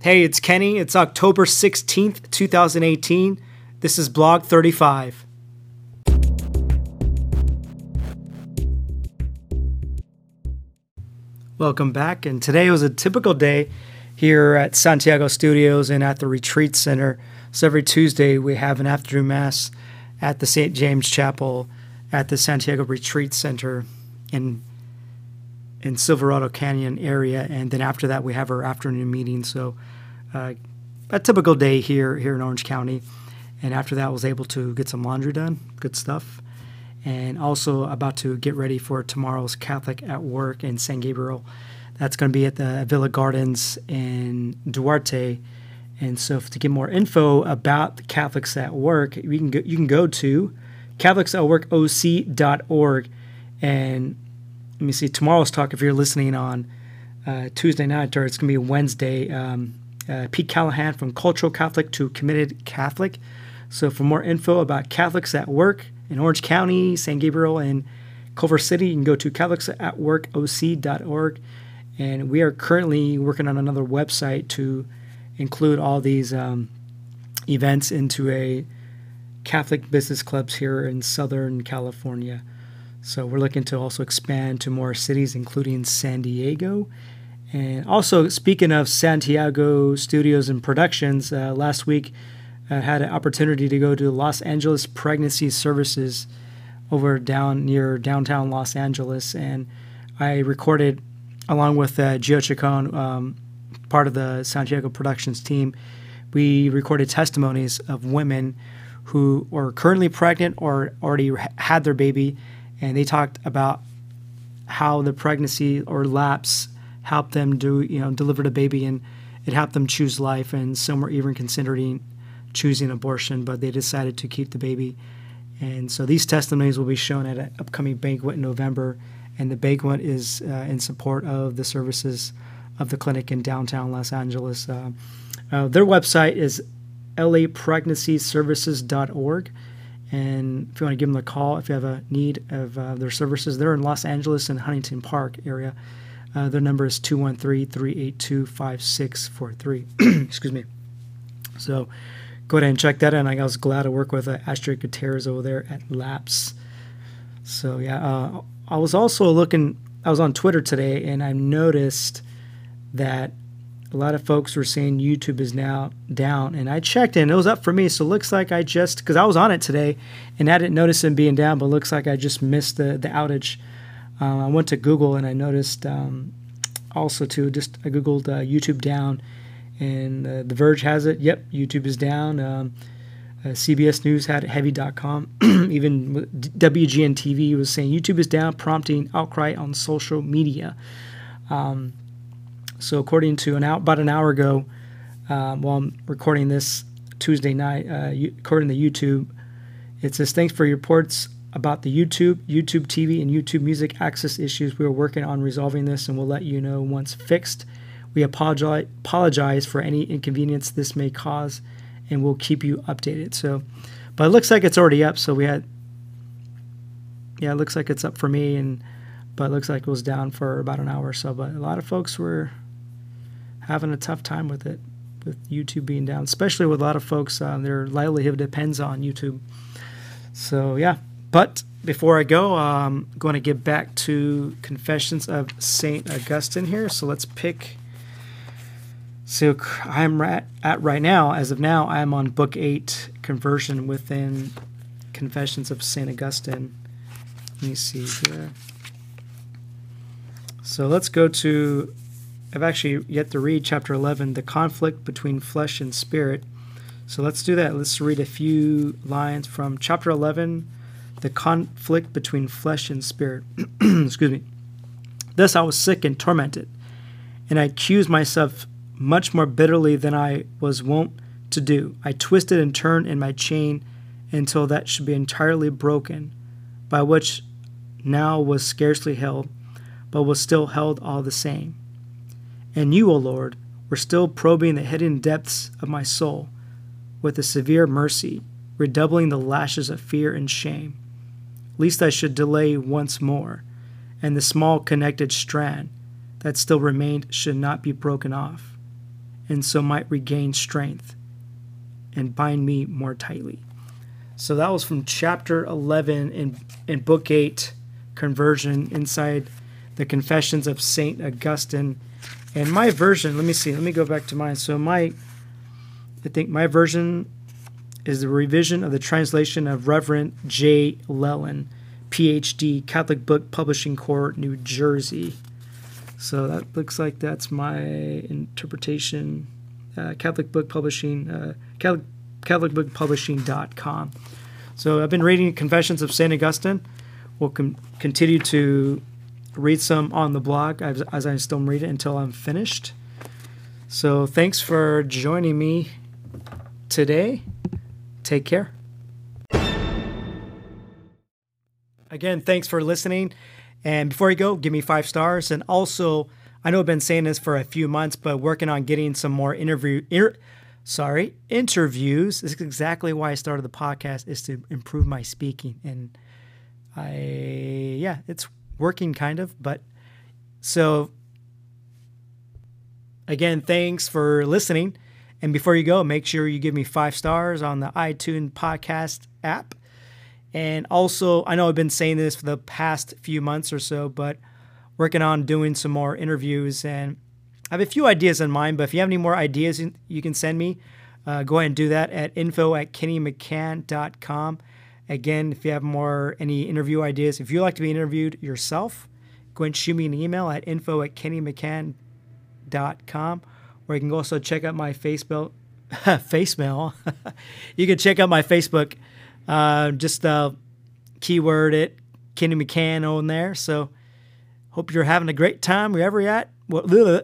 Hey, it's Kenny. It's October 16th, 2018. This is Blog 35. Welcome back. And today was a typical day here at Santiago Studios and at the Retreat Center. So every Tuesday we have an afternoon mass at the St. James Chapel at the Santiago Retreat Center in in Silverado Canyon area, and then after that we have our afternoon meeting. So uh, a typical day here here in Orange County, and after that I was able to get some laundry done, good stuff, and also about to get ready for tomorrow's Catholic at Work in San Gabriel. That's going to be at the Villa Gardens in Duarte. And so, to get more info about the Catholics at Work, you can go, you can go to CatholicsAtWorkOC.org and let me see tomorrow's talk if you're listening on uh, Tuesday night or it's going to be Wednesday. Um, uh, Pete Callahan from Cultural Catholic to Committed Catholic. So for more info about Catholics at Work in Orange County, San Gabriel, and Culver City, you can go to CatholicsAtWorkOC.org. And we are currently working on another website to include all these um, events into a Catholic business clubs here in Southern California. So we're looking to also expand to more cities, including San Diego. And also, speaking of Santiago studios and productions, uh, last week I had an opportunity to go to Los Angeles Pregnancy Services over down near downtown Los Angeles, and I recorded along with uh, Gio Chacon, um, part of the Santiago Productions team. We recorded testimonies of women who are currently pregnant or already had their baby and they talked about how the pregnancy or Laps helped them do you know deliver the baby and it helped them choose life. And some were even considering choosing abortion but they decided to keep the baby. And so these testimonies will be shown at an upcoming banquet in november. And the banquet is uh, in support of the services of the clinic in downtown los angeles. Uh, uh, their website is lapregnancyservices.org and if you want to give them a call, if you have a need of uh, their services, they're in Los Angeles and Huntington Park area. Uh, their number is 213 382 5643. Excuse me. So go ahead and check that out. I was glad to work with uh, Astrid Gutierrez over there at Laps. So, yeah, uh, I was also looking, I was on Twitter today and I noticed that a lot of folks were saying YouTube is now down, and I checked and it was up for me. So it looks like I just because I was on it today, and I didn't notice it being down, but looks like I just missed the the outage. Uh, I went to Google and I noticed um, also too. Just I googled uh, YouTube down, and uh, The Verge has it. Yep, YouTube is down. Um, uh, CBS News had it, Heavy.com. Even WGN TV was saying YouTube is down, prompting outcry on social media. Um, so, according to an out about an hour ago, um, while I'm recording this Tuesday night, uh, according to YouTube, it says thanks for your reports about the YouTube, YouTube TV, and YouTube Music access issues. We are working on resolving this, and we'll let you know once fixed. We apologize apologize for any inconvenience this may cause, and we'll keep you updated. So, but it looks like it's already up. So we had, yeah, it looks like it's up for me, and but it looks like it was down for about an hour or so. But a lot of folks were having a tough time with it, with YouTube being down, especially with a lot of folks, uh, their livelihood depends on YouTube. So, yeah. But before I go, I'm going to get back to Confessions of St. Augustine here. So let's pick. So I'm at, at right now, as of now, I'm on book eight, Conversion within Confessions of St. Augustine. Let me see here. So let's go to I've actually yet to read chapter 11, the conflict between flesh and spirit. So let's do that. Let's read a few lines from chapter 11, the conflict between flesh and spirit. Excuse me. Thus I was sick and tormented, and I accused myself much more bitterly than I was wont to do. I twisted and turned in my chain until that should be entirely broken, by which now was scarcely held, but was still held all the same. And you, O Lord, were still probing the hidden depths of my soul with a severe mercy, redoubling the lashes of fear and shame, lest I should delay once more, and the small connected strand that still remained should not be broken off. and so might regain strength and bind me more tightly. So that was from chapter 11 in, in book 8, Conversion, inside the Confessions of St. Augustine. And my version, let me see, let me go back to mine. So my, I think my version is the revision of the translation of Reverend J. Lelen, PhD, Catholic Book Publishing Corps, New Jersey. So that looks like that's my interpretation. Uh, Catholic Book Publishing, uh, Catholic, CatholicBookPublishing.com. So I've been reading Confessions of St. Augustine. We'll com- continue to read some on the blog as, as I still read it until I'm finished. So thanks for joining me today. Take care. Again, thanks for listening. And before you go, give me five stars. And also, I know I've been saying this for a few months, but working on getting some more interview, er, sorry, interviews. This is exactly why I started the podcast is to improve my speaking. And I, yeah, it's working kind of. But so, again, thanks for listening. And before you go, make sure you give me five stars on the iTunes podcast app. And also, I know I've been saying this for the past few months or so, but working on doing some more interviews. And I have a few ideas in mind, but if you have any more ideas you can send me, uh, go ahead and do that at info at kennymccann.com. Again, if you have more any interview ideas, if you'd like to be interviewed yourself, go and shoot me an email at info at kennymccann.com. Or you can also check out my Facebook, facemail. you can check out my Facebook uh, just uh, keyword it, Kenny McCann on there. So hope you're having a great time wherever you're at. Well,